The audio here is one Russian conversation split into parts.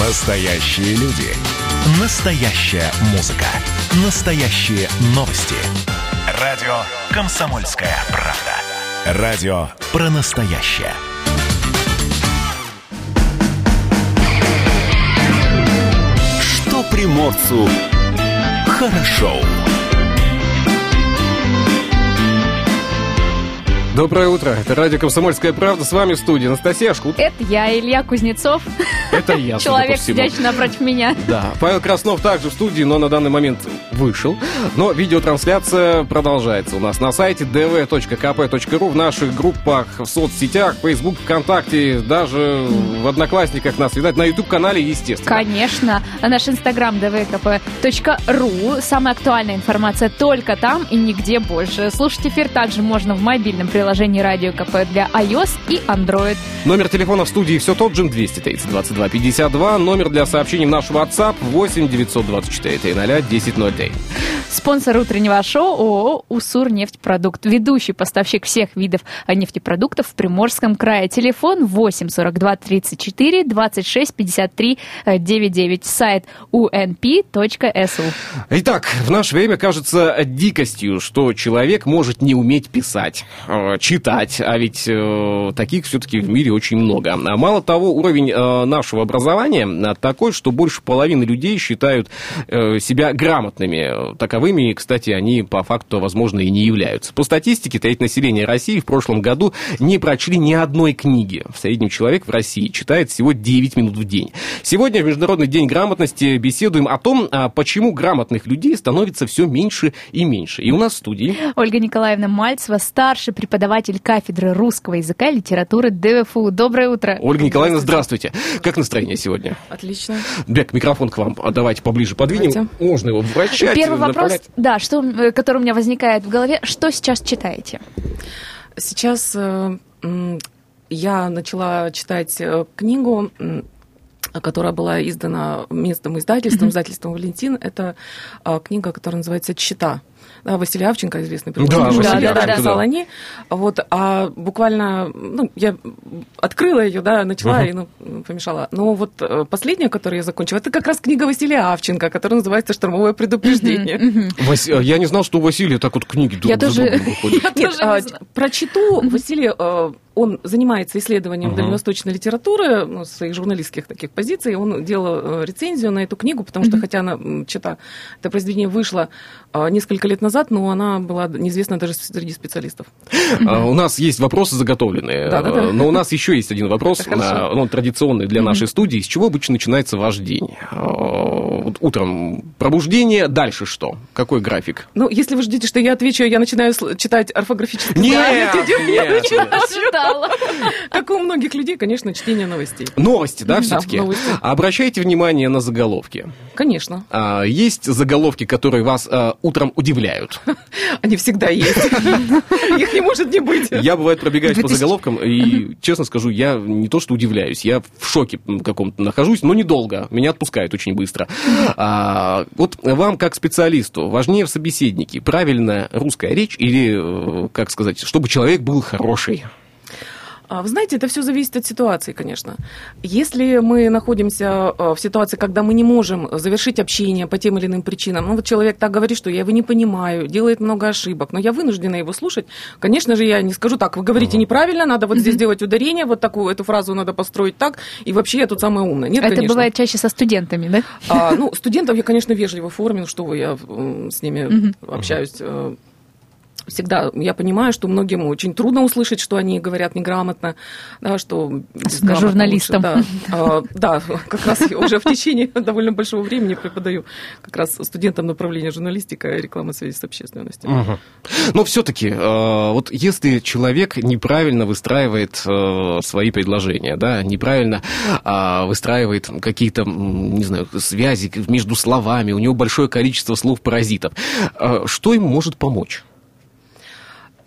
Настоящие люди. Настоящая музыка. Настоящие новости. Радио «Комсомольская правда». Радио про настоящее. Что приморцу хорошо. Доброе утро. Это радио «Комсомольская правда». С вами в студии Анастасия Шкут. Это я, Илья Кузнецов. Это я, Человек, сидящий напротив меня. Да, Павел Краснов также в студии, но на данный момент вышел. Но видеотрансляция продолжается у нас на сайте dv.kp.ru, в наших группах, в соцсетях, Facebook, ВКонтакте, даже в Одноклассниках нас видать, на YouTube-канале, естественно. Конечно. Наш инстаграм dvkp.ru. Самая актуальная информация только там и нигде больше. Слушать эфир также можно в мобильном приложении Радио КП для iOS и Android. Номер телефона в студии все тот же 230 22 52. Номер для сообщений в наш WhatsApp 8 924 300 1003. Спонсор утреннего шоу ООО «Усур нефтепродукт». Ведущий поставщик всех видов нефтепродуктов в Приморском крае. Телефон 8 42 34 26 53 99. Сайт unp.su. Итак, в наше время кажется дикостью, что человек может не уметь писать, э, читать, а ведь э, таких все-таки в мире очень много. А мало того, уровень э, нашего образования э, такой, что больше половины людей считают себя грамотными. Таковыми, кстати, они по факту, возможно, и не являются. По статистике, треть населения России в прошлом году не прочли ни одной книги. В среднем человек в России читает всего 9 минут в день. Сегодня, в Международный день грамотности, беседуем о том, а почему грамотных людей становится все меньше и меньше. И у нас в студии Ольга Николаевна Мальцева, старший преподаватель кафедры русского языка и литературы ДФУ. Доброе утро. Ольга Николаевна, здравствуйте. Как настроение сегодня? Отлично. Бек, микрофон к вам. А давайте поближе подвинем. Давайте. Можно его вращать. Первый вопрос, направлять. да, что, э, который у меня возникает в голове. Что сейчас читаете? Сейчас э, я начала читать э, книгу, которая была издана местным издательством, издательством «Валентин». Это э, книга, которая называется «Чита». Да, Василий Авченко, известный Да, Василий да, да, Авченко, написал да. они. Вот, а буквально, ну, я открыла ее, да, начала и, ну, помешала. Но вот э, последняя, которую я закончила, это как раз книга Василия Авченко, которая называется «Штормовое предупреждение». Вас- э, Я не знал, что у Василия так вот книги друг Я за тоже- другом выходят. Я Нет, тоже а, не знаю. про читу Василий, э, он занимается исследованием Мгм. дальневосточной литературы, ну, своих журналистских таких позиций. Он делал э, рецензию на эту книгу, потому что, хотя она, чита, это произведение вышло э, несколько лет назад, но она была неизвестна даже среди специалистов. А, У нас есть вопросы заготовленные, э, но у нас еще есть один вопрос, а, он традиционный для нашей студии. С чего обычно начинается ваш день? А, вот Утром пробуждение, дальше что? Какой график? Ну, если вы ждете, что я отвечу, я начинаю читать орфографический Нет, нет, нет. Ожидала. Как у многих людей, конечно, чтение новостей. Новости, да, все-таки? Обращайте внимание на заголовки. Конечно. А, Есть заголовки, которые вас а, утром удивляют. Они всегда есть. Их не может не быть. Я, бывает, пробегаюсь по 2000. заголовкам, и, честно скажу, я не то что удивляюсь, я в шоке каком-то нахожусь, но недолго, меня отпускают очень быстро. А, вот вам, как специалисту, важнее в собеседнике правильная русская речь или, э, как сказать, чтобы человек был хороший? А, Вы знаете, это все зависит от ситуации, конечно. Если мы находимся э, в ситуации, когда мы не можем завершить общение по тем или иным причинам, ну вот человек так говорит, что я его не понимаю, делает много ошибок, но я вынуждена его слушать, конечно же, я не скажу так, вы говорите неправильно, надо вот здесь делать ударение, вот такую эту фразу надо построить так, и вообще я тут самая умная. Нет, Это конечно. бывает чаще со студентами, да? А, ну, студентов я, конечно, вежливо форме, что вы, я с ними общаюсь. Э, Всегда я понимаю, что многим очень трудно услышать, что они говорят неграмотно, да, что безграмотно журналистам. лучше, Да, А, да, как раз я уже в течение довольно большого времени преподаю как раз студентам направления журналистика и реклама связи с общественностью. Но все-таки, вот если человек неправильно выстраивает э, свои предложения, да, неправильно а, выстраивает какие-то, не знаю, связи между словами, у него большое количество слов-паразитов, э, что ему может помочь?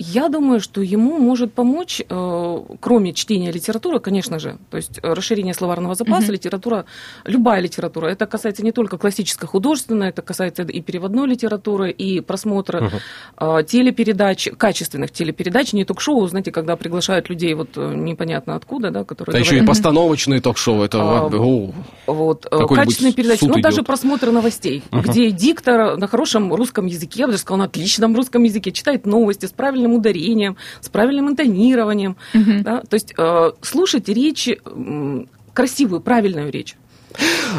Я думаю, что ему может помочь, э, кроме чтения литературы, конечно же, то есть э, расширение словарного запаса, литература, любая литература. Это касается не только классической художественной, это касается и переводной литературы, и просмотра э, телепередач, качественных телепередач, не ток-шоу, знаете, когда приглашают людей вот э, непонятно откуда, да, которые А еще и постановочные ток-шоу, это... А, о, Вот, э, качественные передачи, ну, идет. даже просмотр новостей, Мгм. где диктор на хорошем русском языке, я бы даже сказала, на отличном русском языке, читает новости с правильным ударением, с правильным интонированием. Мгм. Да? То есть э, слушать речь, м, красивую, правильную речь.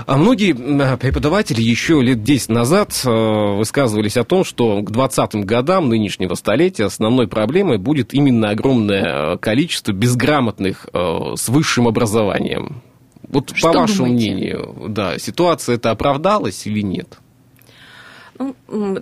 А многие преподаватели еще лет 10 назад э, высказывались о том, что к 20-м годам нынешнего столетия основной проблемой будет именно огромное э, количество безграмотных э, с высшим образованием. Вот Что по вашему думаете? мнению, да, ситуация это оправдалась или нет?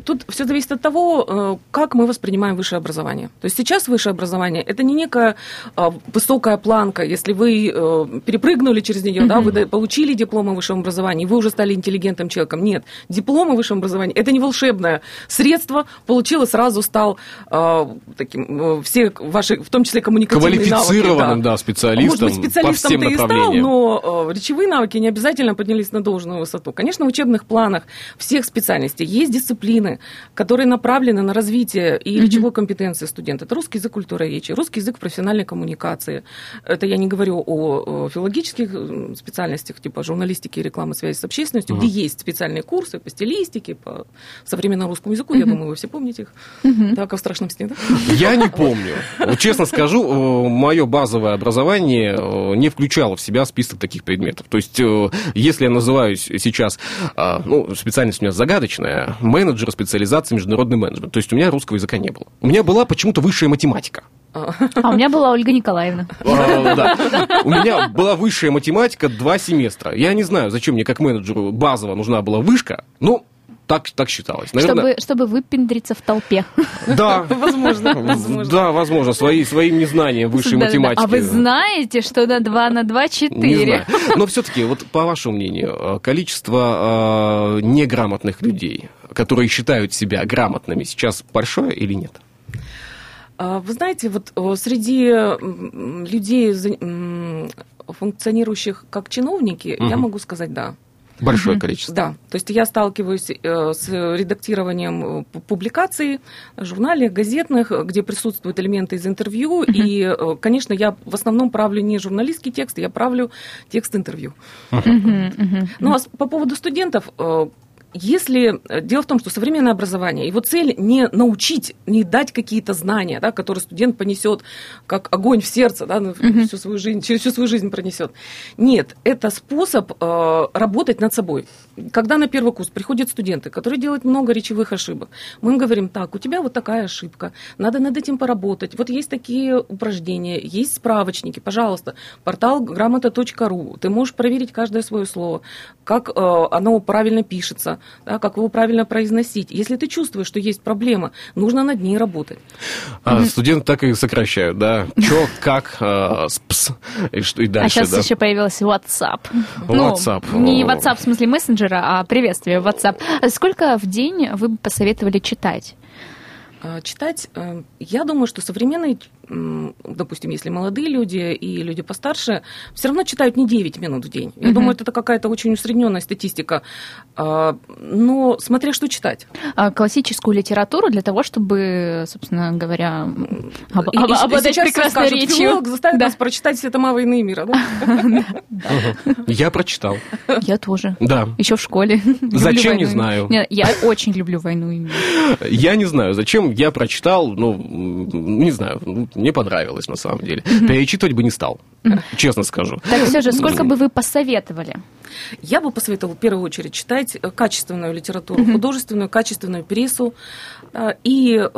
Тут все зависит от того, э, как мы воспринимаем высшее образование. То есть сейчас высшее образование это не некая а, высокая планка. Если вы э, перепрыгнули через нее, да, вы да- получили диплом о высшем образовании, вы уже стали интеллигентным человеком. Нет, диплом о высшем образовании это не волшебное средство. Получил и сразу стал э, таким э, все ваши, в том числе коммуникативные навыки, Квалифицированным, да, специалистом, может быть, специалистом ты и стал, но речевые навыки не обязательно поднялись на должную высоту. Конечно, в учебных планах всех специальностей есть дисциплины, которые направлены на развитие и Мгм. речевой компетенции студента. Это русский язык, культура речи, русский язык профессиональной коммуникации. Это я не говорю о, э, филологических специальностях, типа журналистики и рекламы связи с общественностью, Мгм. где есть специальные курсы по стилистике, по современному русскому языку. Я Мгм. думаю, вы все помните их. Мгм. Так, как в страшном сне, да? Я не помню. Честно скажу, мое базовое образование э, не включало в себя список таких предметов. То есть, э, если я называюсь сейчас, а, ну, специальность у меня загадочная, менеджер специализации международный менеджмент. То есть, у меня русского языка не было. У меня была почему-то высшая математика. А, А у меня была Ольга Николаевна. А, да. У меня была высшая математика два семестра. Я не знаю, зачем мне как менеджеру базово нужна была вышка, но так, так считалось. Наверное, Чтобы, чтобы выпендриться в толпе. да. Возможно. Да, возможно, свои, своим незнанием высшей математики. А вы знаете, что на 2 на 2 Не 4? знаю. Но все-таки, вот по вашему мнению, э, количество э, неграмотных людей, которые считают себя грамотными, сейчас большое или нет? А, Вы знаете, вот э, среди людей, функционирующих как чиновники, я Мгм. могу сказать да. Большое Мгм. количество. Да, то есть я сталкиваюсь э, с редактированием э, пу- публикаций, журнале, газетных, э, где присутствуют элементы из интервью, Мгм. и, конечно, я в основном правлю не журналистский текст, я правлю текст интервью. Мгм. Ну а по поводу студентов, если э, дело в том, что современное образование, его цель не научить, не дать какие-то знания, да, которые студент понесет как огонь в сердце, да, Мгм. всю свою жизнь, через всю свою жизнь пронесет. Нет, это способ э, работать над собой. Когда на первый курс приходят студенты, которые делают много речевых ошибок, мы им говорим, так, у тебя вот такая ошибка, надо над этим поработать. Вот есть такие упражнения, есть справочники, пожалуйста, портал грамота.ру, ты можешь проверить каждое свое слово, как э, оно правильно пишется, да, как его правильно произносить. Если ты чувствуешь, что есть проблема, нужно над ней работать. А студенты так и сокращают, да? Чё, как, э, спс, и, что, и А дальше, сейчас да? еще появился WhatsApp. WhatsApp. Ну, не. WhatsApp в смысле мессенджера, а приветствие WhatsApp. А Сколько в день вы бы посоветовали читать? А, Читать, э, я думаю, что современные, допустим, если молодые люди и люди постарше, все равно читают не 9 минут в день. Я Мгм. думаю, это какая-то очень усредненная статистика. А, Но смотря что читать. А, Классическую литературу для того, чтобы, собственно говоря, об- И- об- и обладать сейчас прекрасной скажут, речью. филолог заставит Да. нас прочитать все тома «Войны и мира». Я прочитал. Я тоже. Да. Еще в школе. Зачем, не «Войну и знаю. мир». Не, Я очень люблю войну и мир. Я не знаю, зачем я прочитал, ну, не знаю, ну, мне понравилось на самом деле. Перечитывать бы не стал, честно скажу. Так все же, сколько бы вы посоветовали? Я бы посоветовала в первую очередь читать э, качественную литературу, художественную, качественную прессу. Э, И, э,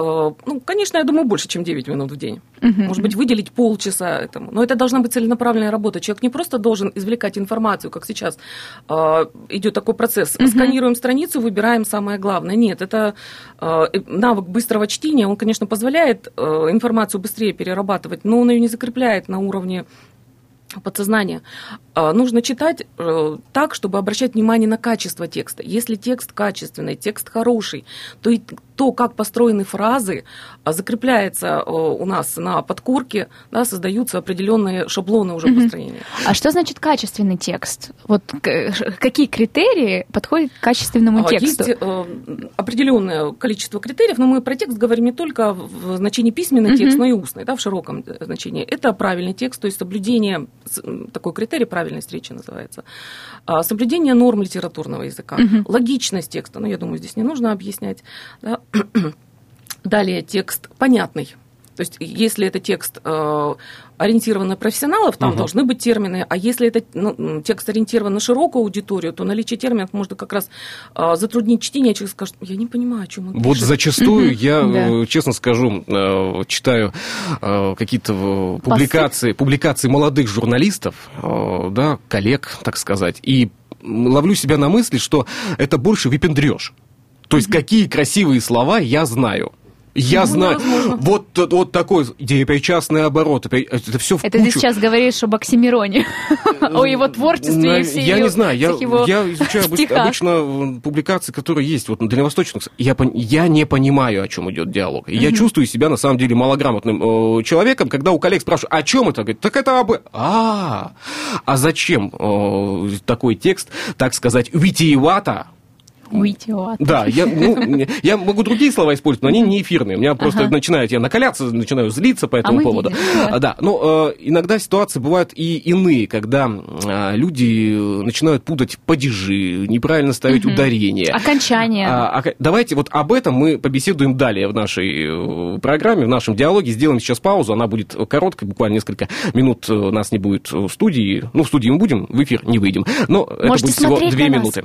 ну, конечно, я думаю, больше, чем 9 минут в день. Мгм. Может быть, выделить полчаса этому. Но это должна быть целенаправленная работа. Человек не просто должен извлекать информацию, как сейчас э, идет такой процесс. Мгм. Сканируем страницу, выбираем самое главное. Нет, это э, навык быстрого чтения. Он, конечно, позволяет э, информацию быстрее перерабатывать, но он ее не закрепляет на уровне подсознания. А, Нужно читать э, так, чтобы обращать внимание на качество текста. Если текст качественный, текст хороший, то и то, как построены фразы, а, закрепляется э, у нас на подкорке, да, создаются определенные шаблоны уже построения. А что значит качественный текст? Вот какие критерии подходят к качественному А, тексту? Есть э, определенное количество критериев, но мы про текст говорим не только в значении письменный текст, но и устный, да, в широком э, значении. Это правильный текст, то есть соблюдение, такой критерий, правильный правильность речи называется. А, соблюдение норм литературного языка, угу. логичность текста, ну, я думаю, здесь не нужно объяснять. Да? Далее текст понятный. То есть, если это текст э, ориентирован на профессионалов, там угу. должны быть термины, а если это ну, текст ориентирован на широкую аудиторию, то наличие терминов может как раз э, затруднить чтение, человек скажет, я не понимаю, о чем он Вот пишет. зачастую я, э, честно скажу, э, читаю э, какие-то публикации, публикации молодых журналистов, да, коллег, так сказать, и ловлю себя на мысли, что это больше выпендреж. То есть, какие красивые слова я знаю. Я ну, знаю, возможно. вот, вот такой частный оборот, это все в Это кучу. ты сейчас говоришь об Оксимироне, о его творчестве и всей Я не знаю, я, я изучаю обычно публикации, которые есть вот на дальневосточных. Я, я не понимаю, о чем идет диалог. Я чувствую себя, на самом деле, малограмотным э, человеком, когда у коллег спрашивают, о чем это? Говорит, так это об... А, а зачем э, такой текст, так сказать, витиевато, Уйдет. Да, я, ну, я могу другие слова использовать, но они не эфирные. У меня просто ага. начинают я накаляться, начинаю злиться по этому а поводу. Видим, да. да, но э, иногда ситуации бывают и иные, когда э, люди начинают путать падежи, неправильно ставить угу. ударение. Окончание. А, а, давайте вот об этом мы побеседуем далее в нашей э, программе, в нашем диалоге. Сделаем сейчас паузу, она будет короткой, буквально несколько минут э, нас не будет в студии. Ну, в студии мы будем, в эфир не выйдем, но Можете это будет всего две минуты.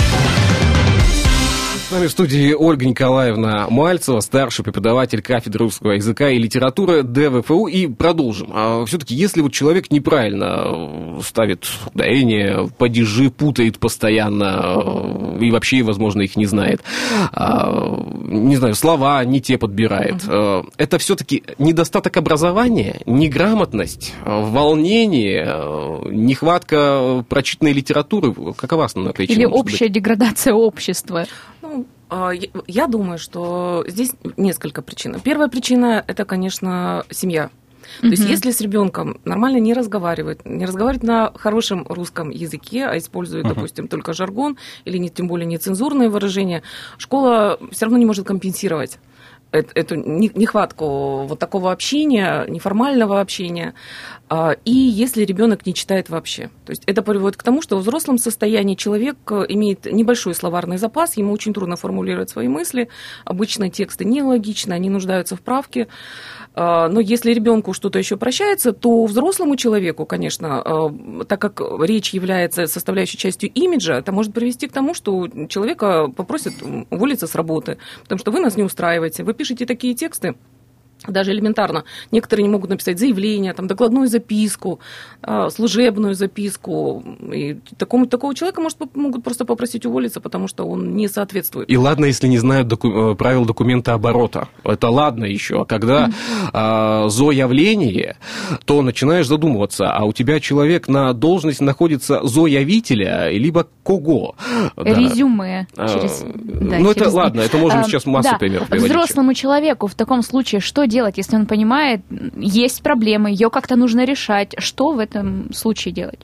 С нами в студии Ольга Николаевна Мальцева, старший преподаватель кафедры русского языка и литературы ДВФУ. И продолжим. А все-таки, если вот человек неправильно э, ставит ударение, падежи путает постоянно э, и вообще, возможно, их не знает, а, не знаю, слова не те подбирает, угу. это все-таки недостаток образования, неграмотность, волнение, нехватка прочитанной литературы. Какова основная причина? Или общая быть? деградация общества? А, я думаю, что здесь несколько причин. Первая причина – это, конечно, семья. То есть, если с ребенком нормально не разговаривает, не разговаривает на хорошем русском языке, а использует, uh допустим, только жаргон или не, тем более нецензурные выражения, школа все равно не может компенсировать эту нехватку вот такого общения, неформального общения, и если ребенок не читает вообще. То есть это приводит к тому, что в взрослом состоянии человек э, имеет небольшой словарный запас, ему очень трудно формулировать свои мысли, обычно тексты нелогичны, они нуждаются в правке. А, но если ребенку что-то еще прощается, то взрослому человеку, конечно, а, так как речь является составляющей частью имиджа, это может привести к тому, что человека попросят уволиться с работы, потому что вы нас не устраиваете, вы пишете такие тексты, даже элементарно. Некоторые не могут написать заявление, там, докладную записку, а, служебную записку. И такому, такого человека может, могут просто попросить уволиться, потому что он не соответствует. И ладно, если не знают доку- э, правил документа оборота. Это ладно еще. А когда mm-hmm. зоявление, то начинаешь задумываться, а у тебя человек на должность находится зоявителя, либо кого? Резюме. Через, да, ну, через... это ладно, это можно сейчас массу да. примеров приводить. Взрослому человеку в таком случае что делать, если он понимает, есть проблемы, ее как-то нужно решать? Что в этом случае делать?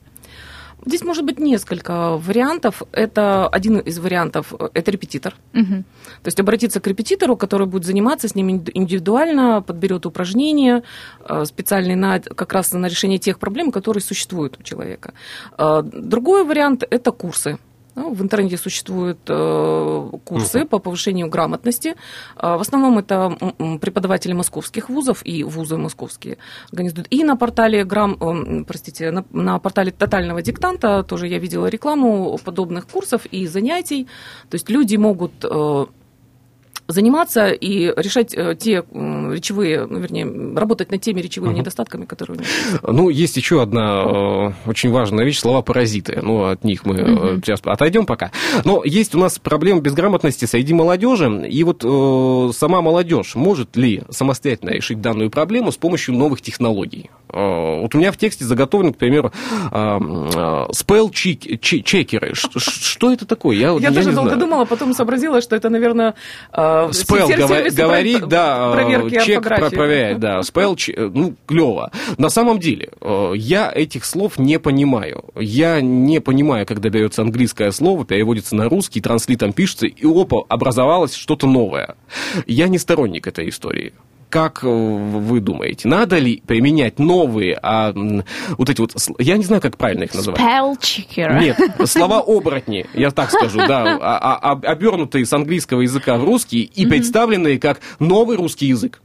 Здесь может быть несколько вариантов. Это один из вариантов – это репетитор. Угу. То есть обратиться к репетитору, который будет заниматься с ним индивидуально, подберет упражнения э, специальные на, как раз на решение тех проблем, которые существуют у человека. Э, другой вариант – это курсы. Ну, в интернете существуют э, курсы по повышению грамотности. Э, в основном это преподаватели московских вузов и вузы московские организуют. И на портале грам, простите, на, на портале тотального диктанта тоже я видела рекламу подобных курсов и занятий. То есть люди могут э, заниматься и решать э, те речевые, ну, вернее, работать над теми речевыми угу. недостатками, которые у них есть. Ну, есть еще одна э, очень важная вещь, слова паразиты. Ну, от них мы угу. сейчас отойдем пока. Но есть у нас проблема безграмотности среди молодежи, и вот э, сама молодежь может ли самостоятельно решить данную проблему с помощью новых технологий? Э, вот у меня в тексте заготовлен, к примеру, спел-чекеры. Что это такое? Я, я, я тоже долго знаю. думала, потом сообразила, что это, наверное, Спел говорит, да, проверки чек проверяет, да, спел, ну, клево. На самом деле, э, я этих слов не понимаю. Я не понимаю, когда берется английское слово, переводится на русский, транслитом пишется, и опа, образовалось что-то новое. Я не сторонник этой истории. как э, вы думаете, надо ли применять новые, а, вот эти вот, я не знаю, как правильно их называть. Spell checker. Нет, слова оборотни, я так скажу, да, а, а, обернутые с английского языка в русский и представленные как новый русский язык.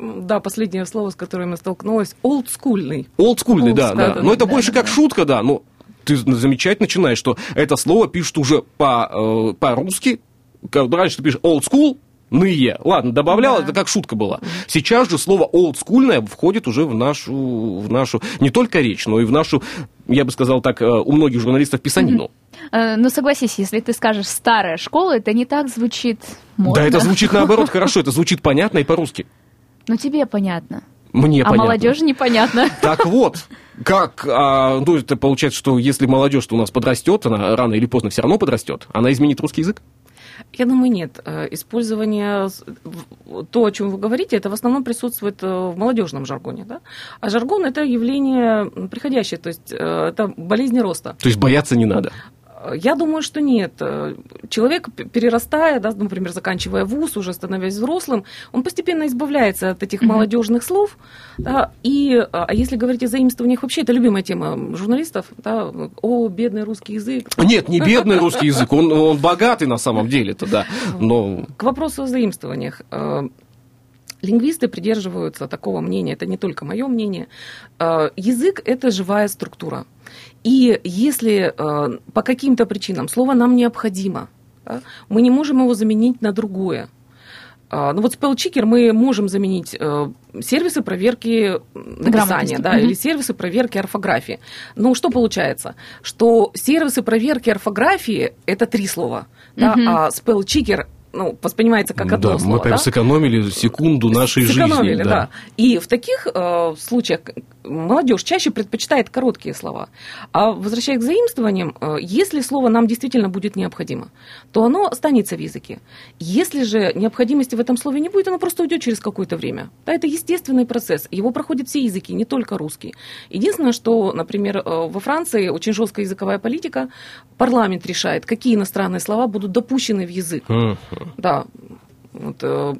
Да, последнее слово, с которым я столкнулась, олдскульный. Олдскульный, да, да. Но это больше как шутка, да. Ну, ты замечать начинаешь, что это слово пишут уже по, э, по-русски. Раньше ты пишешь old school, ные. Ладно, добавлял, да. это как шутка была. Сейчас же слово олдскульное входит уже в нашу, в нашу не только речь, но и в нашу, я бы сказал так, э, у многих журналистов писанину. Э, ну, согласись, если ты скажешь «старая школа», это не так звучит модно. Да, это звучит наоборот хорошо, это звучит понятно и по-русски. Ну, тебе понятно. Мне а понятно. молодежи непонятно. Так вот, как, а, ну, это получается, что если молодежь у нас подрастет, она рано или поздно все равно подрастет, она изменит русский язык? Я думаю, нет. Э, использование, то, о чем вы говорите, это в основном присутствует э, в молодежном жаргоне. Да? А жаргон – это явление приходящее, то есть э, это болезнь роста. То есть бояться не надо? Я думаю, что нет. Человек, перерастая, да, например, заканчивая вуз, уже становясь взрослым, он постепенно избавляется от этих mm-hmm. молодежных слов. Да, и а если говорить о заимствованиях, вообще это любимая тема журналистов. Да, о, бедный русский язык. Нет, не бедный русский язык, он, он богатый на самом деле-то, да. Но... К вопросу о заимствованиях. Лингвисты придерживаются такого мнения, это не только мое мнение. Язык – это живая структура. И если э, по каким-то причинам слово нам необходимо, мы не можем его заменить на другое. А, ну вот спелчикер мы можем заменить э, сервисы проверки написания, да, угу. или сервисы проверки орфографии. Ну что получается? Что сервисы проверки орфографии это три слова, угу. да, а спелчикер ну, воспринимается как одно да, слово. Мы прям да? сэкономили секунду нашей сэкономили, жизни. Да. да. И в таких э, случаях молодежь чаще предпочитает короткие слова. А возвращаясь к заимствованиям, э, если слово нам действительно будет необходимо, то оно останется в языке. Если же необходимости в этом слове не будет, оно просто уйдет через какое-то время. Да, это естественный процесс. Его проходят все языки, не только русский. Единственное, что, например, э, во Франции очень жесткая языковая политика, парламент решает, какие иностранные слова будут допущены в язык. Да. Вот, э,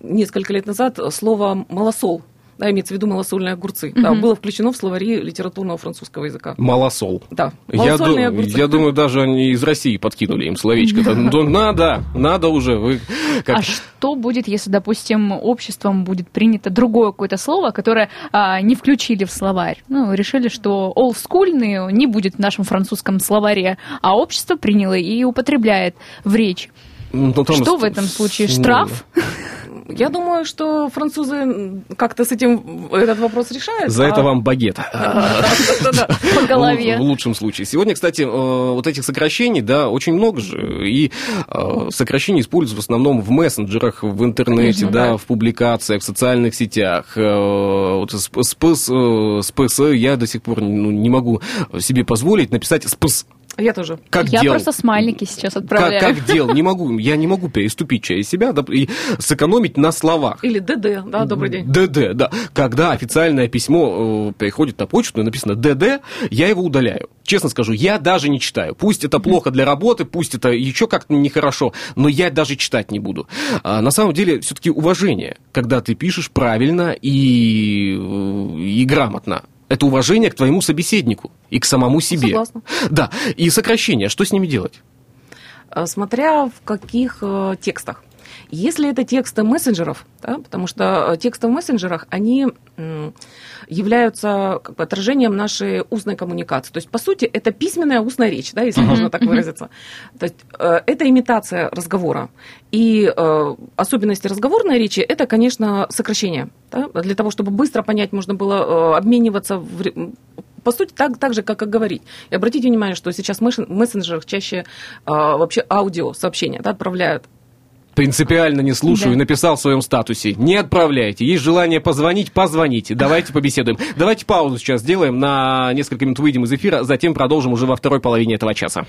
несколько лет назад слово «малосол» да, имеется в виду малосольные огурцы. Mm-hmm. Да, было включено в словари литературного французского языка. Малосол. Да, я, ду- огурцы. я думаю, даже они из России подкинули им словечко. Надо, надо уже. Вы как... А что будет, если, допустим, обществом будет принято другое какое-то слово, которое а, не включили в словарь? Ну, решили, что олдскульный не будет в нашем французском словаре, а общество приняло и употребляет в речь. Ну, что в этом случае? Штраф? Я думаю, что французы как-то с этим этот вопрос решают. За это а вам багет. По голове. В лучшем случае. Сегодня, кстати, э, вот этих сокращений, да, очень много же. И э, сокращения используют в основном в мессенджерах, в интернете, да, в публикациях, в социальных сетях. Э, вот СПС, СПС я до сих пор ну, не могу себе позволить написать СПС я тоже. Как я дел? просто смайлики сейчас отправляю. Как, как дел? Не могу, я не могу переступить через себя и сэкономить на словах. Или ДД, да, добрый день. ДД, да. Когда официальное письмо э, приходит на почту и написано ДД, я его удаляю. Честно скажу, я даже не читаю. Пусть это плохо для работы, пусть это еще как-то нехорошо, но я даже читать не буду. А на самом деле, все-таки уважение, когда ты пишешь правильно и, э, и грамотно это уважение к твоему собеседнику и к самому себе. Согласна. Да, и сокращение, что с ними делать? Э, смотря в каких э, текстах. Если это тексты мессенджеров, да, потому что э, тексты в мессенджерах, они являются как бы, отражением нашей устной коммуникации. То есть, по сути, это письменная устная речь, да, если uh-huh. можно так выразиться. То есть, э, это имитация разговора. И э, особенности разговорной речи – это, конечно, сокращение. Да, для того, чтобы быстро понять, можно было э, обмениваться в, по сути, так, так же, как и говорить. И обратите внимание, что сейчас в мессенджерах чаще а, вообще аудио сообщения да, отправляют принципиально не слушаю, да. написал в своем статусе. Не отправляйте. Есть желание позвонить, позвоните. Давайте побеседуем. Давайте паузу сейчас сделаем. На несколько минут выйдем из эфира, затем продолжим уже во второй половине этого часа.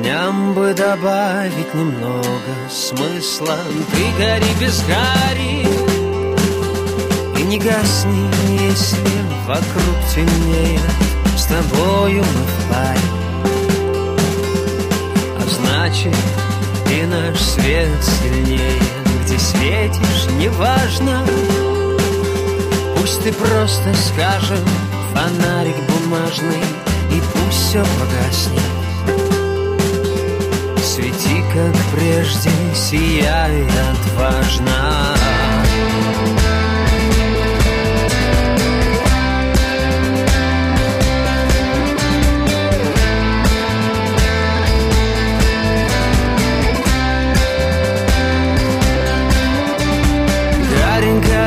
Дням бы добавить немного смысла Ты гори без гори И не гасни, если вокруг темнее С тобою мы в паре А значит, и наш свет сильнее. Где светишь, неважно. Пусть ты просто скажем фонарик бумажный И пусть все погаснет. Свети, как прежде, сияй отважно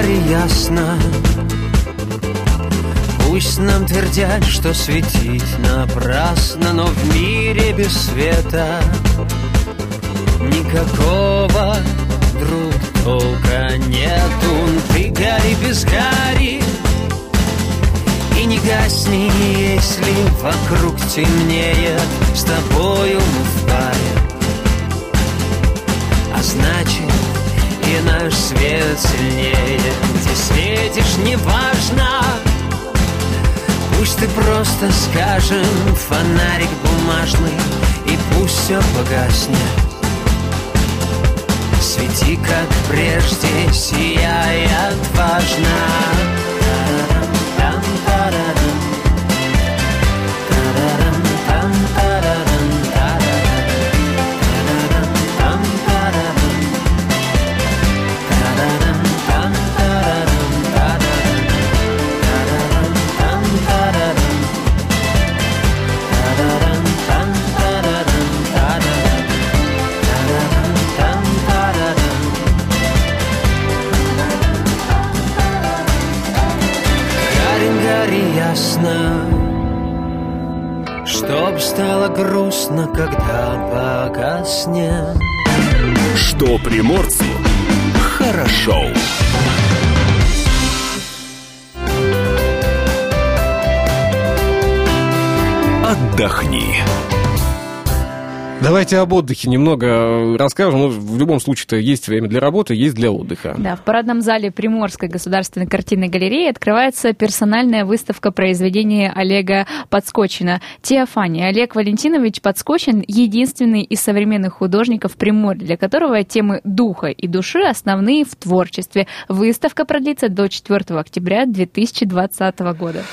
Гарри, ясно. Пусть нам твердят, что светить напрасно Но в мире без света Никакого друг толка нету. Ты гори без гари И не гасни, если вокруг темнеет. С тобою мы в паре. А значит, и наш свет сильнее? Где светишь, неважно. Пусть ты просто скажем фонарик бумажный И пусть все погаснет Давайте об отдыхе немного расскажем. Ну, в любом случае-то есть время для работы, есть для отдыха. Да, в парадном зале Приморской государственной картинной галереи открывается персональная выставка произведения Олега Подскочина «Теофания». Олег Валентинович Подскочин – единственный из современных художников Приморья, для которого темы духа и души основные в творчестве. Выставка продлится до 4 октября 2020 года.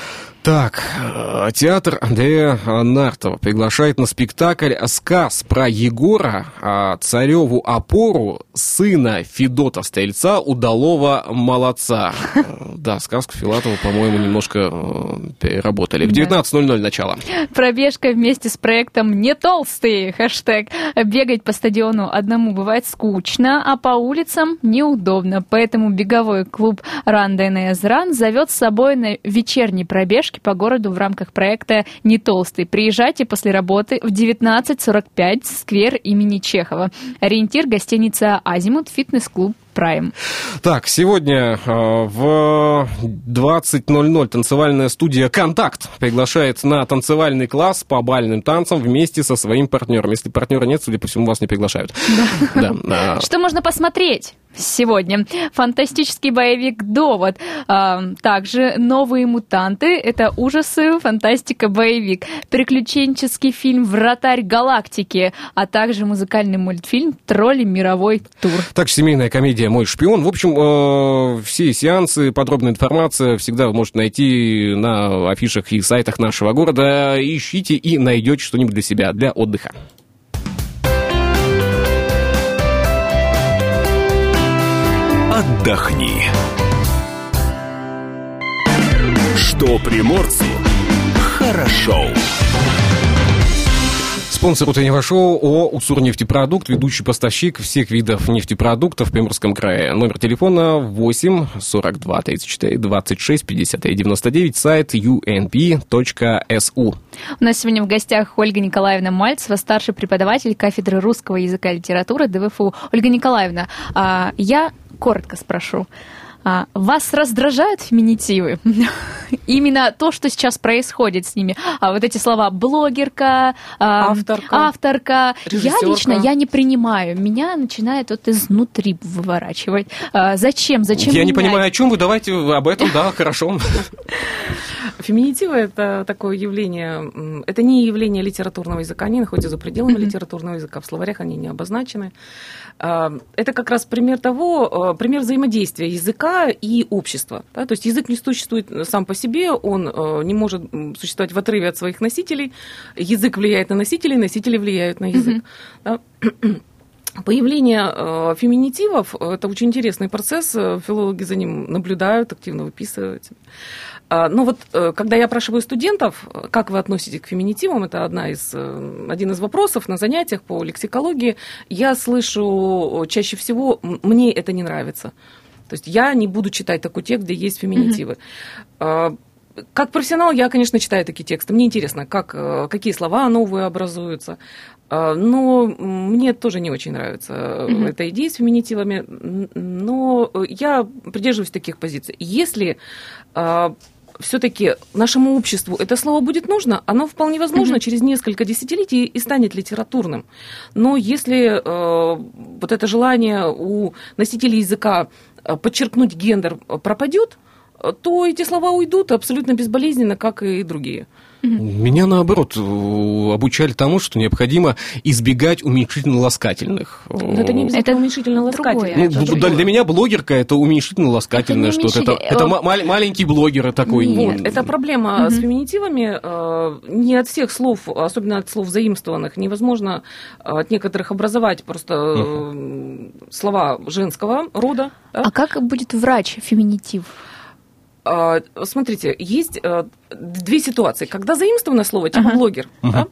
Так, э, театр Андрея Нартова приглашает на спектакль «Сказ» про Егора, а, цареву опору, сына Федота Стрельца, удалого молодца. Э, Да, сказку Филатова, по-моему, немножко э, переработали. В Да. 19.00 начало. Пробежка вместе с проектом «Не толстые» хэштег. Бегать по стадиону одному бывает скучно, а по улицам неудобно. Поэтому беговой клуб «Ран ДНС Ран» зовет с собой на вечерние пробежки по городу в рамках проекта «Не толстый». Приезжайте после работы в 19.45 в сквер имени Чехова. Ориентир гостиница «Азимут», фитнес-клуб «Прайм». Так, сегодня э, в 20.00 танцевальная студия «Контакт» приглашает на танцевальный класс по бальным танцам вместе со своим партнером. Если партнера нет, судя по всему, вас не приглашают. Да. а, Что можно посмотреть? Сегодня фантастический боевик «Довод». А, также «Новые мутанты» — это ужасы, фантастика, боевик. Приключенческий фильм «Вратарь галактики», а также музыкальный мультфильм «Тролли. Мировой тур». Также семейная комедия «Мой шпион». В общем, э, все сеансы, подробная информация всегда вы можете найти на афишах и сайтах нашего города. Ищите и найдете что-нибудь для себя, для отдыха. Отдохни. Что приморцу хорошо. Спонсор утреннего шоу ООО «Уссурнефтепродукт», ведущий поставщик всех видов нефтепродуктов в Приморском крае. Номер телефона 8 42 34 26 53 99, сайт unp.su. У нас сегодня в гостях Ольга Николаевна Мальцева, старший преподаватель кафедры русского языка и литературы ДВФУ. Ольга Николаевна, а, я коротко спрошу. А, Вас раздражают феминитивы? Именно то, что сейчас происходит с ними. А вот эти слова блогерка, а, Авторка. авторка. Я лично я не принимаю. Меня начинает вот изнутри выворачивать. А, Зачем? Зачем Я не менять? понимаю, о чем вы, давайте об этом, да, хорошо. Феминитивы – это такое явление, это не явление литературного языка, они находятся за пределами литературного языка, в словарях они не обозначены. А, Это как раз пример того, э, пример взаимодействия языка и общества. да, То есть язык не существует сам по себе, он э, не может существовать в отрыве от своих носителей, язык влияет на носителей, носители влияют на язык. да. Появление э, феминитивов – это очень интересный процесс, э, филологи за ним наблюдают, активно выписывают. А, Но вот когда я опрашиваю студентов, как вы относитесь к феминитивам, это одна из, один из вопросов на занятиях по лексикологии, я слышу чаще всего «М- «мне это не нравится». То есть я не буду читать такой текст, где есть феминитивы. А, Как профессионал я, конечно, читаю такие тексты. Мне интересно, как, э, какие слова новые образуются. А, Но мне тоже не очень нравится Мгм. эта идея с феминитивами. Но я придерживаюсь таких позиций. Если все-таки нашему обществу это слово будет нужно, оно вполне возможно Мгм. через несколько десятилетий и станет литературным. Но если э, вот это желание у носителей языка подчеркнуть гендер э, пропадет, э, то эти слова уйдут абсолютно безболезненно, как и другие. Меня, наоборот, э, обучали тому, что необходимо избегать уменьшительно-ласкательных. Но это не обязательно Это уменьшительно ласкательно. другое. Ну, это для, для меня блогерка это уменьшительно-ласкательное что-то. Это, уменьшитель- это э, ма- мал- маленький блогер такой. Нет, ну, Это проблема Мгм. с феминитивами. э, Не от всех слов, особенно от слов заимствованных, невозможно э, от некоторых образовать просто э, слова женского рода. да. А как будет врач феминитив? А, Смотрите, есть э, две ситуации. Когда заимствовано слово, типа Ага. блогер, да,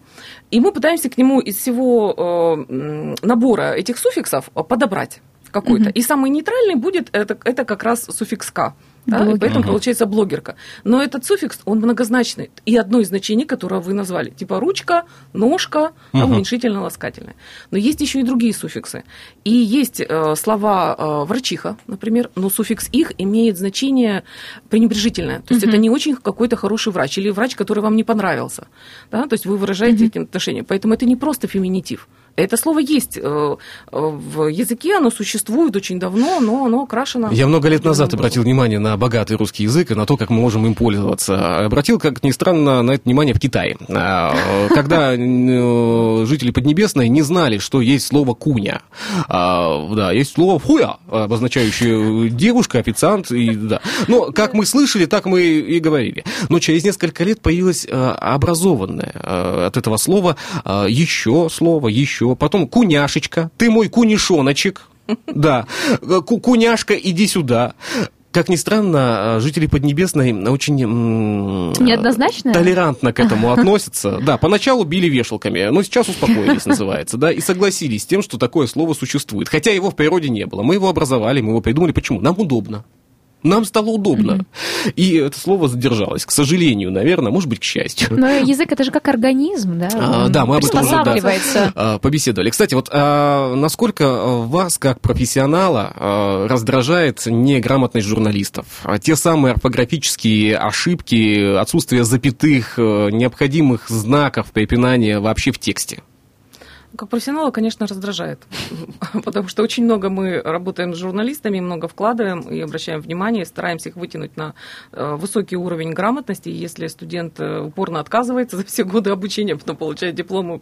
и мы пытаемся к нему из всего э, набора этих суффиксов э, подобрать какой-то. Мгм. И самый нейтральный будет это, это как раз суффикс «к». Да, и поэтому Ага. получается блогерка. Но этот суффикс, он многозначный. И одно из значений, которое вы назвали, типа ручка, ножка, да, Ага. уменьшительно-ласкательное. Но есть еще и другие суффиксы. И есть э, слова э, врачиха, например, но суффикс их имеет значение пренебрежительное. То есть Мгм. это не очень какой-то хороший врач или врач, который вам не понравился. Да? То есть вы выражаете Мгм. эти отношения. Поэтому это не просто феминитив. Это слово есть э, э, в языке, оно существует очень давно, но оно окрашено. Я много лет назад обратил внимание на богатый русский язык и на то, как мы можем им пользоваться. Обратил, как ни странно, на это внимание в Китае. А, Когда э, жители Поднебесной не знали, что есть слово «куня». А, Да, есть слово «фуя», обозначающее девушка, официант. И, да. Но как мы слышали, так мы и говорили. Но через несколько лет появилось образованное от этого слова еще слово, еще. Потом «куняшечка», «ты мой кунишоночек». Да, Ку- куняшка, иди сюда. Как ни странно, жители Поднебесной очень Неоднозначно? толерантно к этому относятся. Да, поначалу били вешалками, но сейчас успокоились, называется, да, и согласились с тем, что такое слово существует. Хотя его в природе не было. Мы его образовали, мы его придумали. Почему? Нам удобно. Нам стало удобно. И это слово задержалось. К сожалению, наверное, может быть, к счастью. Но язык это же как организм, да? А, Он да, мы об этом уже, да. А, побеседовали. Кстати, вот а, насколько а, вас, как профессионала, а, раздражает неграмотность журналистов? А те самые орфографические ошибки, отсутствие запятых, э, необходимых знаков препинания вообще в тексте? Как профессионала, конечно, раздражает, потому что очень много мы работаем с журналистами, много вкладываем и обращаем внимание, стараемся их вытянуть на э, высокий уровень грамотности. И если студент э, упорно отказывается за все годы обучения, потом получает диплом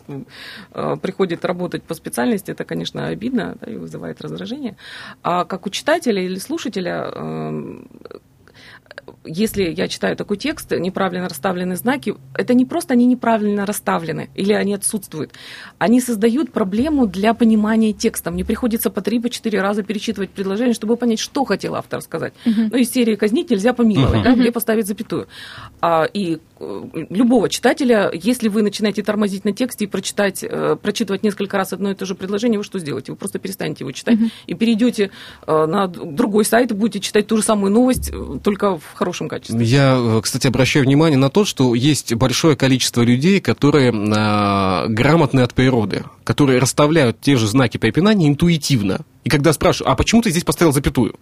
э, приходит работать по специальности, это, конечно, обидно да, и вызывает раздражение. А как у читателя или слушателя э, если я читаю такой текст, неправильно расставлены знаки, это не просто они неправильно расставлены или они отсутствуют. Они создают проблему для понимания текста. Мне приходится по три, по четыре раза перечитывать предложение, чтобы понять, что хотел автор сказать. Мгм. Ну, из серии «казнить нельзя помиловать», Мгм. да, где поставить запятую. А, и любого читателя, если вы начинаете тормозить на тексте и прочитать, э, прочитывать несколько раз одно и то же предложение, вы что сделаете? Вы просто перестанете его читать Мгм. и перейдете э, на другой сайт и будете читать ту же самую новость, э, только в хорошем качестве. Я, э, кстати, обращаю внимание на то, что есть большое количество людей, которые а, грамотны от природы, которые расставляют те же знаки препинания интуитивно. И когда спрашиваю, а почему ты здесь поставил запятую?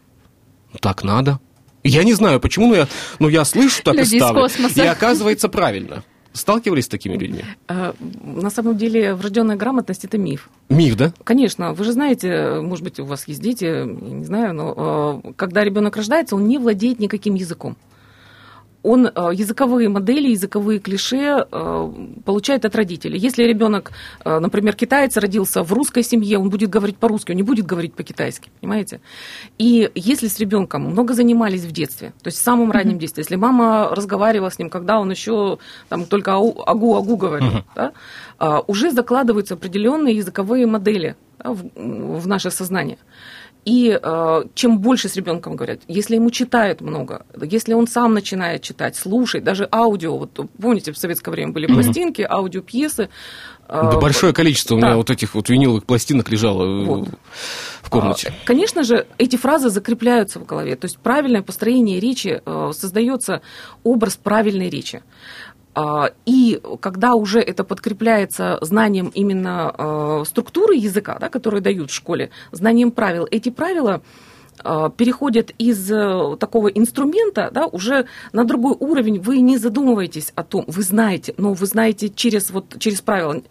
«Ну, Так надо. Я не знаю, почему, но я, но я слышу, так Люди и ставлю. И оказывается правильно. Сталкивались с такими людьми? Э, На самом деле врожденная грамотность это миф. Миф, да? Конечно, вы же знаете, может быть, у вас есть дети, я не знаю, но э, когда ребенок рождается, он не владеет никаким языком. Он э, языковые модели, языковые клише э, получает от родителей. Если ребенок, э, например, китаец родился в русской семье, он будет говорить по-русски, он не будет говорить по-китайски, понимаете? И если с ребенком много занимались в детстве, то есть в самом раннем детстве, если мама разговаривала с ним, когда он еще там только агу-агу говорил, uh-huh. да, уже закладываются определенные языковые модели да, в, в наше сознание. И э, чем больше с ребенком говорят, если ему читают много, если он сам начинает читать, слушать, даже аудио, вот помните, в советское время были пластинки, mm-hmm. аудиопьесы. Э, да, большое количество да. у меня вот этих вот виниловых пластинок лежало э, вот. в комнате. А, конечно же, эти фразы закрепляются в голове, то есть правильное построение речи, э, создается образ правильной речи. А, и когда уже это подкрепляется знанием именно а, структуры языка, да, которые дают в школе, знанием правил, эти правила а, переходят из э, такого инструмента да, уже на другой уровень. Вы не задумываетесь о том, вы знаете, но вы знаете через, вот, через правила.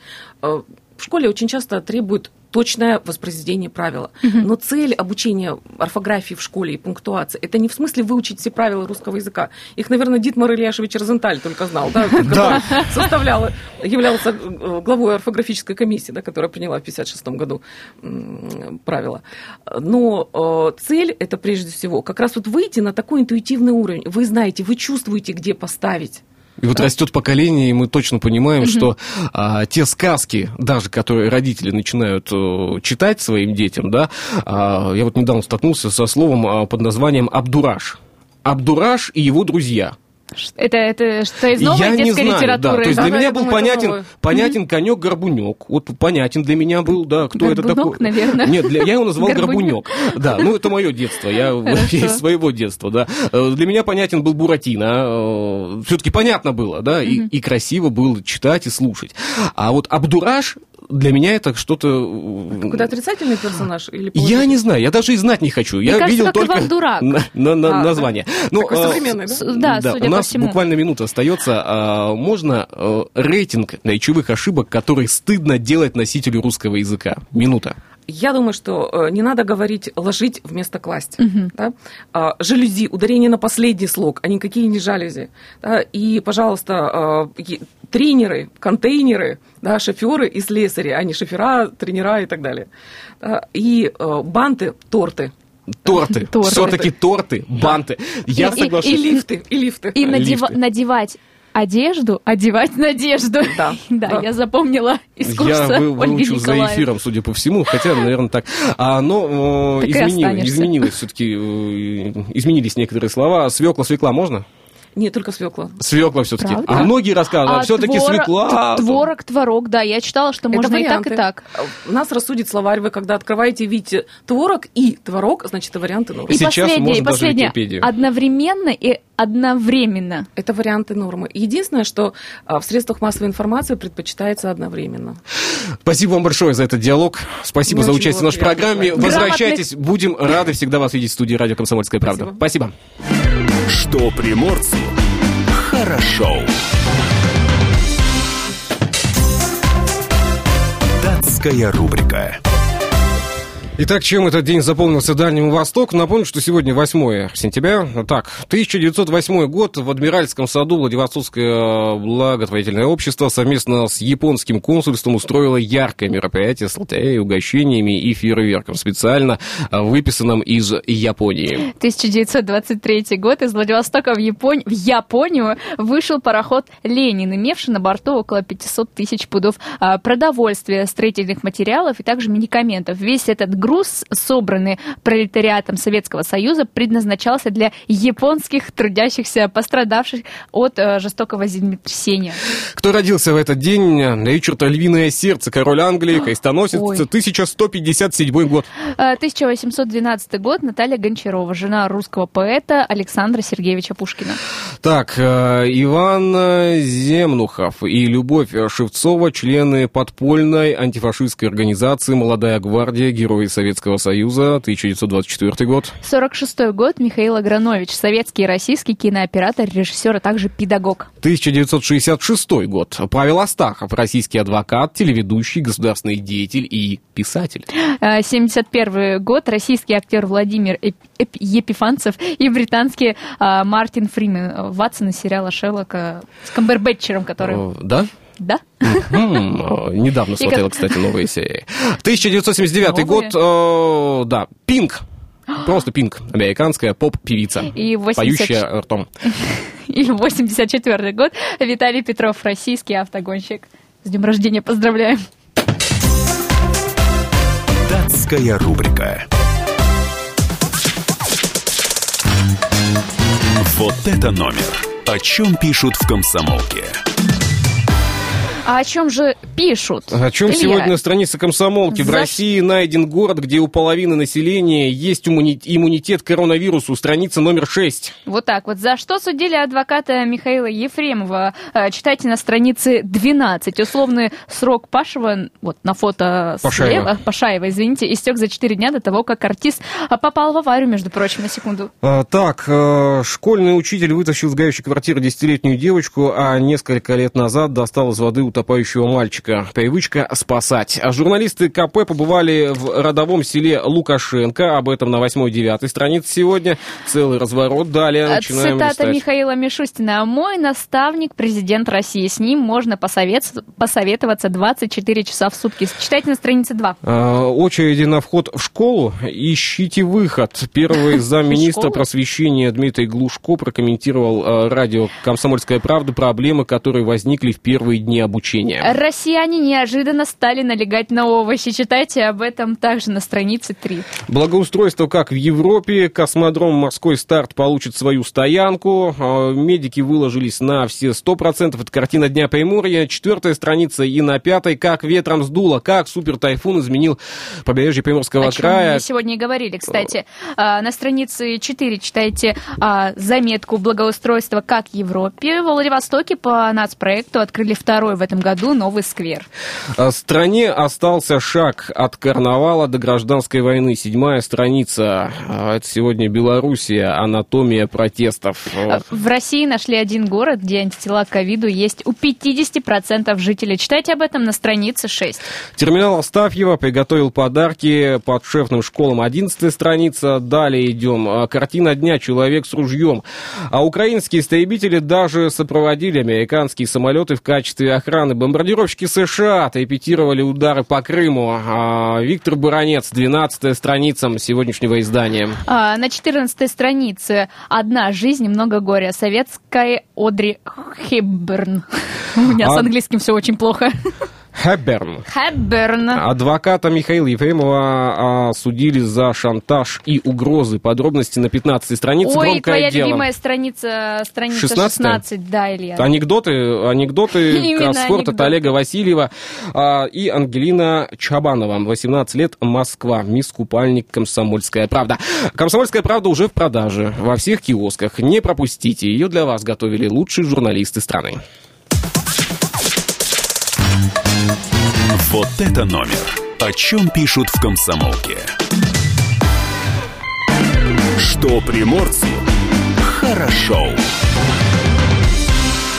В школе очень часто требуют точное воспроизведение правила. Угу. Но цель обучения орфографии в школе и пунктуации это не в смысле выучить все правила русского языка. Их, наверное, Дитмар Ильяшевич Розенталь только знал, да, да. составлял, являлся э, главой орфографической комиссии, да, которая приняла в 1956 году правила. Но э, цель это прежде всего как раз вот выйти на такой интуитивный уровень. Вы знаете, вы чувствуете, где поставить и вот растет поколение, и мы точно понимаем, что а, те сказки, даже которые родители начинают а, читать своим детям, да, а, я вот недавно столкнулся со словом а, под названием Абдураж. Абдураж и его друзья. Это, это что из новой я детской не знаю, литературы? Да. То есть для меня был понятен, понятен конек Горбунек. Вот понятен для меня был, да, кто Горбунок, это такой. наверное. Нет, для, я его назвал Горбунек. Да, ну это мое детство, я из своего детства, да. Э, для меня понятен был Буратино. Э, Все-таки понятно было, да, и, и красиво было читать и слушать. А вот Абдураж для меня это что-то... Какой-то отрицательный персонаж? Или я не знаю, я даже и знать не хочу. Мне я кажется, видел как только Иван Дурак. На, на, на, а, название. Ну, Такой а, современный, да? Да, да у нас буквально минута остается. А, можно а, рейтинг речевых ошибок, которые стыдно делать носителю русского языка? Минута. Я думаю, что э, не надо говорить ложить вместо класть. Угу. Да? А, жалюзи, ударение на последний слог, а никакие не жалюзи. Да? И, пожалуйста, э, тренеры, контейнеры, да, шоферы и слесари, а не шофера, тренера и так далее. Да? И э, банты, торты. Торты. торты. Все-таки торты, банты. Я и, соглашусь. И, и лифты. И лифты. И надева- надевать одежду, одевать надежду. Да, да, да. я запомнила из курса Я вы, выучил за эфиром, судя по всему, хотя, наверное, так. А, но так изменилось, изменилось все-таки, э, изменились некоторые слова. Свекла, свекла можно? Нет, только свекла. Свекла все-таки. А многие рассказывают, а, а все-таки твор... свекла. Творог, творог, да, я читала, что можно и так, и так. Нас рассудит словарь, вы когда открываете, видите творог и творог, значит, это варианты нормы. И Сейчас последнее, и последнее, одновременно и одновременно. Это варианты нормы. Единственное, что а, в средствах массовой информации предпочитается одновременно. Спасибо вам большое за этот диалог. Спасибо Мне за участие в нашей программе. Возвращайтесь, будем рады всегда вас видеть в студии радио «Комсомольская правда». Спасибо. Спасибо. Что приморцу хорошо. Датская рубрика. Итак, чем этот день запомнился Дальнему Востоку? Напомню, что сегодня 8 сентября. Так, 1908 год в Адмиральском саду Владивостокское благотворительное общество совместно с японским консульством устроило яркое мероприятие с лотереей, угощениями и фейерверком, специально выписанным из Японии. 1923 год из Владивостока в, Японь... в Японию вышел пароход «Ленин», имевший на борту около 500 тысяч пудов а, продовольствия, строительных материалов и также медикаментов. Весь этот груз, собранный пролетариатом Советского Союза, предназначался для японских трудящихся, пострадавших от э, жестокого землетрясения. Кто родился в этот день? Ричард Львиное сердце, король Англии, крестоносец, Ой. 1157 год. 1812 э, год, Наталья Гончарова, жена русского поэта Александра Сергеевича Пушкина. Так, э, Иван Земнухов и Любовь Шевцова, члены подпольной антифашистской организации «Молодая гвардия», герои Советского Союза, 1924 год. 46 год. Михаил Агранович, советский и российский кинооператор, режиссер, а также педагог. 1966 год. Павел Астахов, российский адвокат, телеведущий, государственный деятель и писатель. Э, 71 год. Российский актер Владимир Эп- Эп- Епифанцев и британский а, Мартин Фримен. Ватсон из сериала Шерлока с Камбербэтчером, который... Э, Да? Да? Э, Недавно И смотрел, как- кстати, новые серии. 1979 Новые? год, э, да, Пинк. Просто Пинк, американская поп-певица, И 80 поющая ртом. И 84 год. Виталий Петров, российский автогонщик. С днем рождения поздравляем. Датская рубрика. Вот это номер. О чем пишут в комсомолке? А о чем же пишут? О чем Илья? сегодня на странице комсомолки? В За России найден город, где у половины населения есть иммуни- иммунитет к коронавирусу. Страница номер 6. Вот так вот. За что судили адвоката Михаила Ефремова? Э, Читайте на странице 12. Условный срок Пашева, вот на фото Пашаева. слева, Пашаева, извините, истек за 4 дня до того, как артист а, попал в аварию, между прочим, на секунду. А, Так, э, школьный учитель вытащил из горящей квартиры десятилетнюю девочку, а несколько лет назад достал из воды утопающего мальчика. Привычка спасать. А журналисты КП побывали в родовом селе Лукашенко. Об этом на 8-9 странице сегодня. Целый разворот. Далее начинаем Цитата листать. Михаила Мишустина. «Мой наставник, президент России. С ним можно посовет- посоветоваться 24 часа в сутки». Читайте на странице 2. А, Очереди на вход в школу. Ищите выход. Первый замминистра просвещения Дмитрий Глушко прокомментировал э, радио «Комсомольская правда» проблемы, которые возникли в первые дни обучения. Россияне неожиданно стали налегать на овощи. Читайте об этом также на странице 3. Благоустройство как в Европе. Космодром «Морской старт» получит свою стоянку. А, Медики выложились на все 100%. Это картина Дня Приморья. Четвертая страница и на пятой. Как ветром сдуло. Как супертайфун изменил побережье Приморского О чем края. мы сегодня и говорили, кстати. А, На странице 4 читайте а, заметку благоустройства как в Европе. В Владивостоке по нацпроекту открыли второй в этом году новый сквер. А, Стране остался шаг от карнавала до гражданской войны. Седьмая страница. А, Это сегодня Белоруссия. Анатомия протестов. А, В России нашли один город, где антитела к ковиду есть у 50% жителей. Читайте об этом на странице 6. Терминал Астафьева приготовил подарки подшефным школам. 11 страница. Далее идем. Картина дня. Человек с ружьем. А украинские истребители даже сопроводили американские самолеты в качестве охраны. Бомбардировщики США отрепетировали удары по Крыму. А, Виктор Баранец. 12 страница сегодняшнего издания. А, На 14 странице «Одна жизнь, много горя». Советская Одри Хепберн. У меня с А- английским все очень плохо. Хэбберн. Хепберн. Адвоката Михаила Ефремова осудили за шантаж и угрозы. Подробности на 15 странице. Ой, Громкое твоя дело. любимая страница, страница 16? 16, да, Илья. Анекдоты, анекдоты, Именно кроссворд от. Олега Васильева а, и Ангелина Чабанова. 18 лет, Москва. Мисс Купальник, Комсомольская правда. Комсомольская правда уже в продаже во всех киосках. Не пропустите. Ее для вас готовили лучшие журналисты страны. Вот это номер. О чем пишут в комсомолке? Что приморцу хорошо.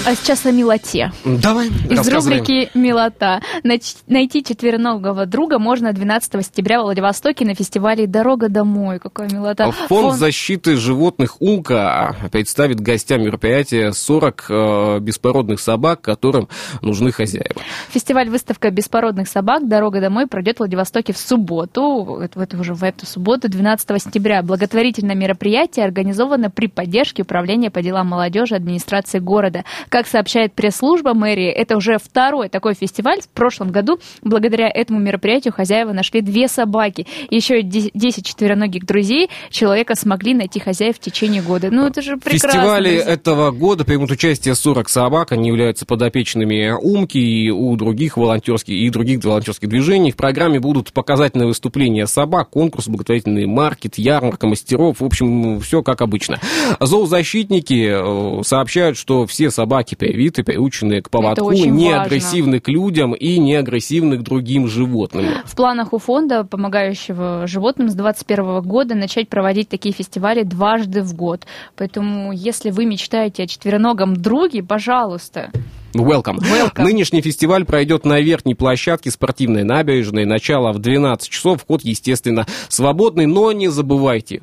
А сейчас о милоте. Давай, Из рубрики «Милота». Найти четвероногого друга можно 12 сентября в Владивостоке на фестивале «Дорога домой». Какая милота. Фонд защиты животных «Умка» представит гостям мероприятия 40 э, беспородных собак, которым нужны хозяева. Фестиваль-выставка беспородных собак «Дорога домой» пройдет в Владивостоке в субботу, это уже в эту субботу, 12 сентября. Благотворительное мероприятие организовано при поддержке Управления по делам молодежи администрации города. Как сообщает пресс-служба мэрии, это уже второй такой фестиваль. В прошлом году благодаря этому мероприятию хозяева нашли две собаки. Еще 10 четвероногих друзей человека смогли найти хозяев в течение года. Ну, это же прекрасно. фестивале друзья. этого года примут участие 40 собак. Они являются подопечными «Умки» и у других волонтерских и других волонтерских движений. В программе будут показательные выступления собак, конкурс, благотворительный маркет, ярмарка мастеров. В общем, все как обычно. Зоозащитники э, сообщают, что все собаки собаки, привиты, приученные к поводку, не важно. агрессивны к людям и не агрессивны к другим животным. В планах у фонда, помогающего животным с 2021 года, начать проводить такие фестивали дважды в год. Поэтому, если вы мечтаете о четвероногом друге, пожалуйста. Welcome. Welcome. Нынешний фестиваль пройдет на верхней площадке спортивной набережной. Начало в 12 часов. Вход, естественно, свободный, но не забывайте.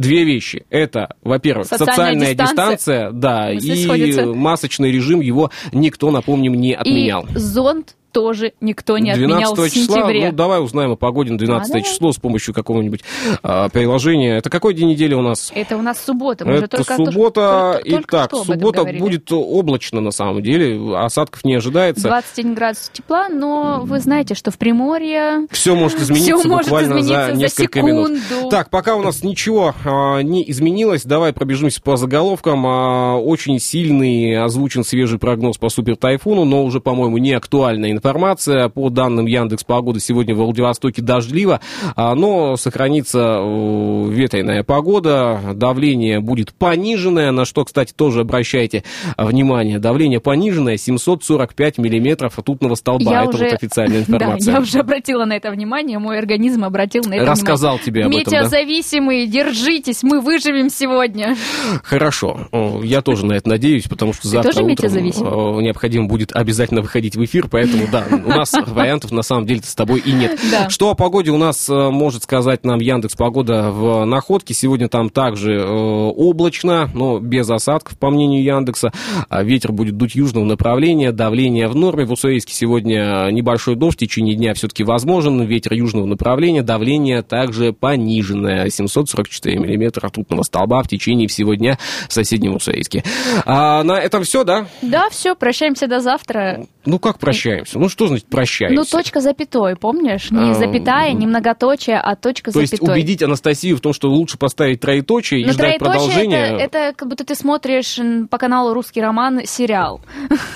Две вещи. Это, во-первых, Социальная социальная, дистанция. дистанция, да, и сходятся. масочный режим его никто, напомним, не отменял. И зонт тоже никто не отменял в 12 числа, сентябре. ну давай узнаем о погоде на 12 А, число с помощью какого-нибудь а, приложения. Это какой день недели у нас? Это у нас суббота. Мы Это только, суббота. только- только Итак, суббота будет облачно на самом деле, осадков не ожидается. 21 градус тепла, но вы знаете, что в Приморье Все может измениться Всё может измениться за за несколько минут. секунду. Так, пока у нас ничего а, не изменилось, давай пробежимся по заголовкам. А, очень сильный озвучен свежий прогноз по супертайфуну, но уже, по-моему, не актуальная информация. По данным Яндекс Погоды, сегодня в Владивостоке дождливо, а, но сохранится э, ветреная погода, давление будет пониженное, на что, кстати, тоже обращайте внимание. Давление пониженное 745 миллиметров ртутного столба. Я Это уже- вот официальная информация. Да, я уже обратила на это внимание, мой организм обратил на это Рассказал внимание. тебе об этом, да? Держитесь, мы выживем сегодня. Хорошо, я тоже на это надеюсь, потому что завтра утром э, необходимо будет обязательно выходить в эфир, поэтому да, у нас вариантов на самом деле с тобой и нет. Да. Что о погоде у нас э, может сказать нам Яндекс Погода в Находке? Сегодня там также э, облачно, но без осадков, по мнению Яндекса. А Ветер будет дуть южного направления, давление в норме. В Уссурийске сегодня небольшой дождь, в течение дня все-таки возможен. Ветер южного направления, давление также пониженное. 744 миллиметра ртутного столба в течение всего дня в соседнем Уссурийске. А на этом все, да? Да, все, прощаемся до завтра. Ну как прощаемся? Ну что значит прощаемся? Ну, точка запятой, помнишь? Не А, запятая, не многоточие, а точка То есть запятой. убедить Анастасию в том, что лучше поставить троеточие и Но ждать троеточие продолжения. это, это как будто ты смотришь по каналу «Русский роман» сериал.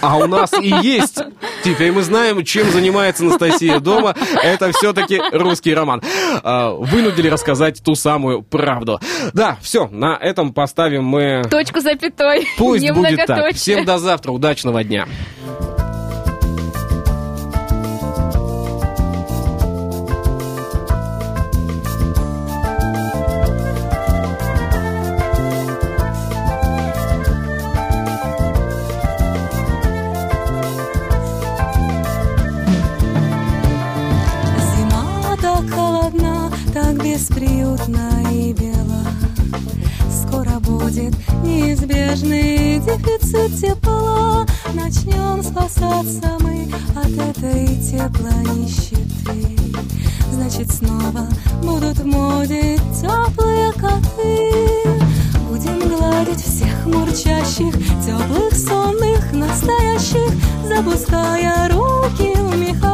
А у нас и есть. Теперь мы знаем, чем занимается Анастасия дома. Это все-таки русский роман. А, Вынудили рассказать ту самую правду. Да, все, на этом поставим мы... Точку запятой, Пусть будет так. Всем до завтра. Удачного дня. Бесприютна и бела. Скоро будет неизбежный дефицит тепла. Начнем спасаться мы от этой теплонищеты. Значит, снова будут в моде теплые коты. Будем гладить всех мурчащих, теплых, сонных, настоящих, запуская руки в меховые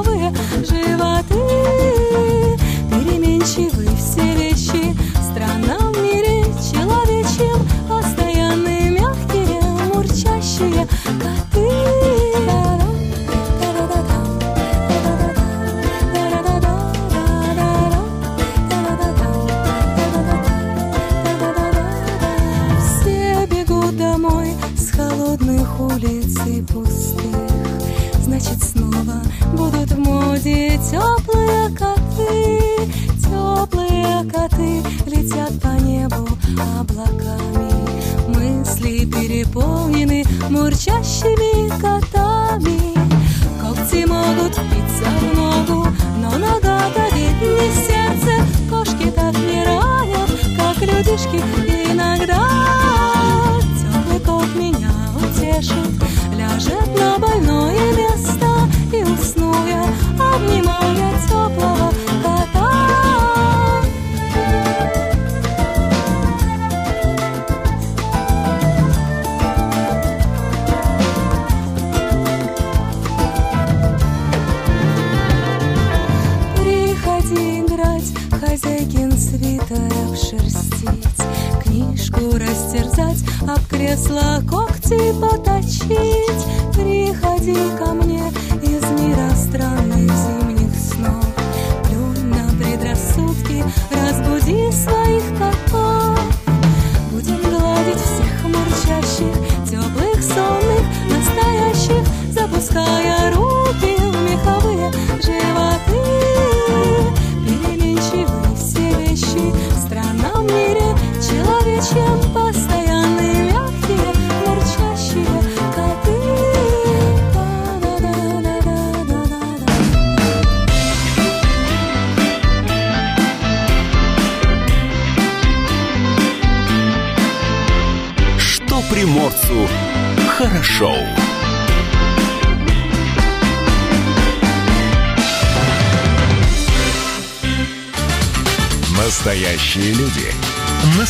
переполнены мурчащими котами. Когти могут впиться в ногу, но нога-то ведь не сердце. Кошки так не ранят, как людишки иногда. Теплый кот меня утешит, ляжет на больное место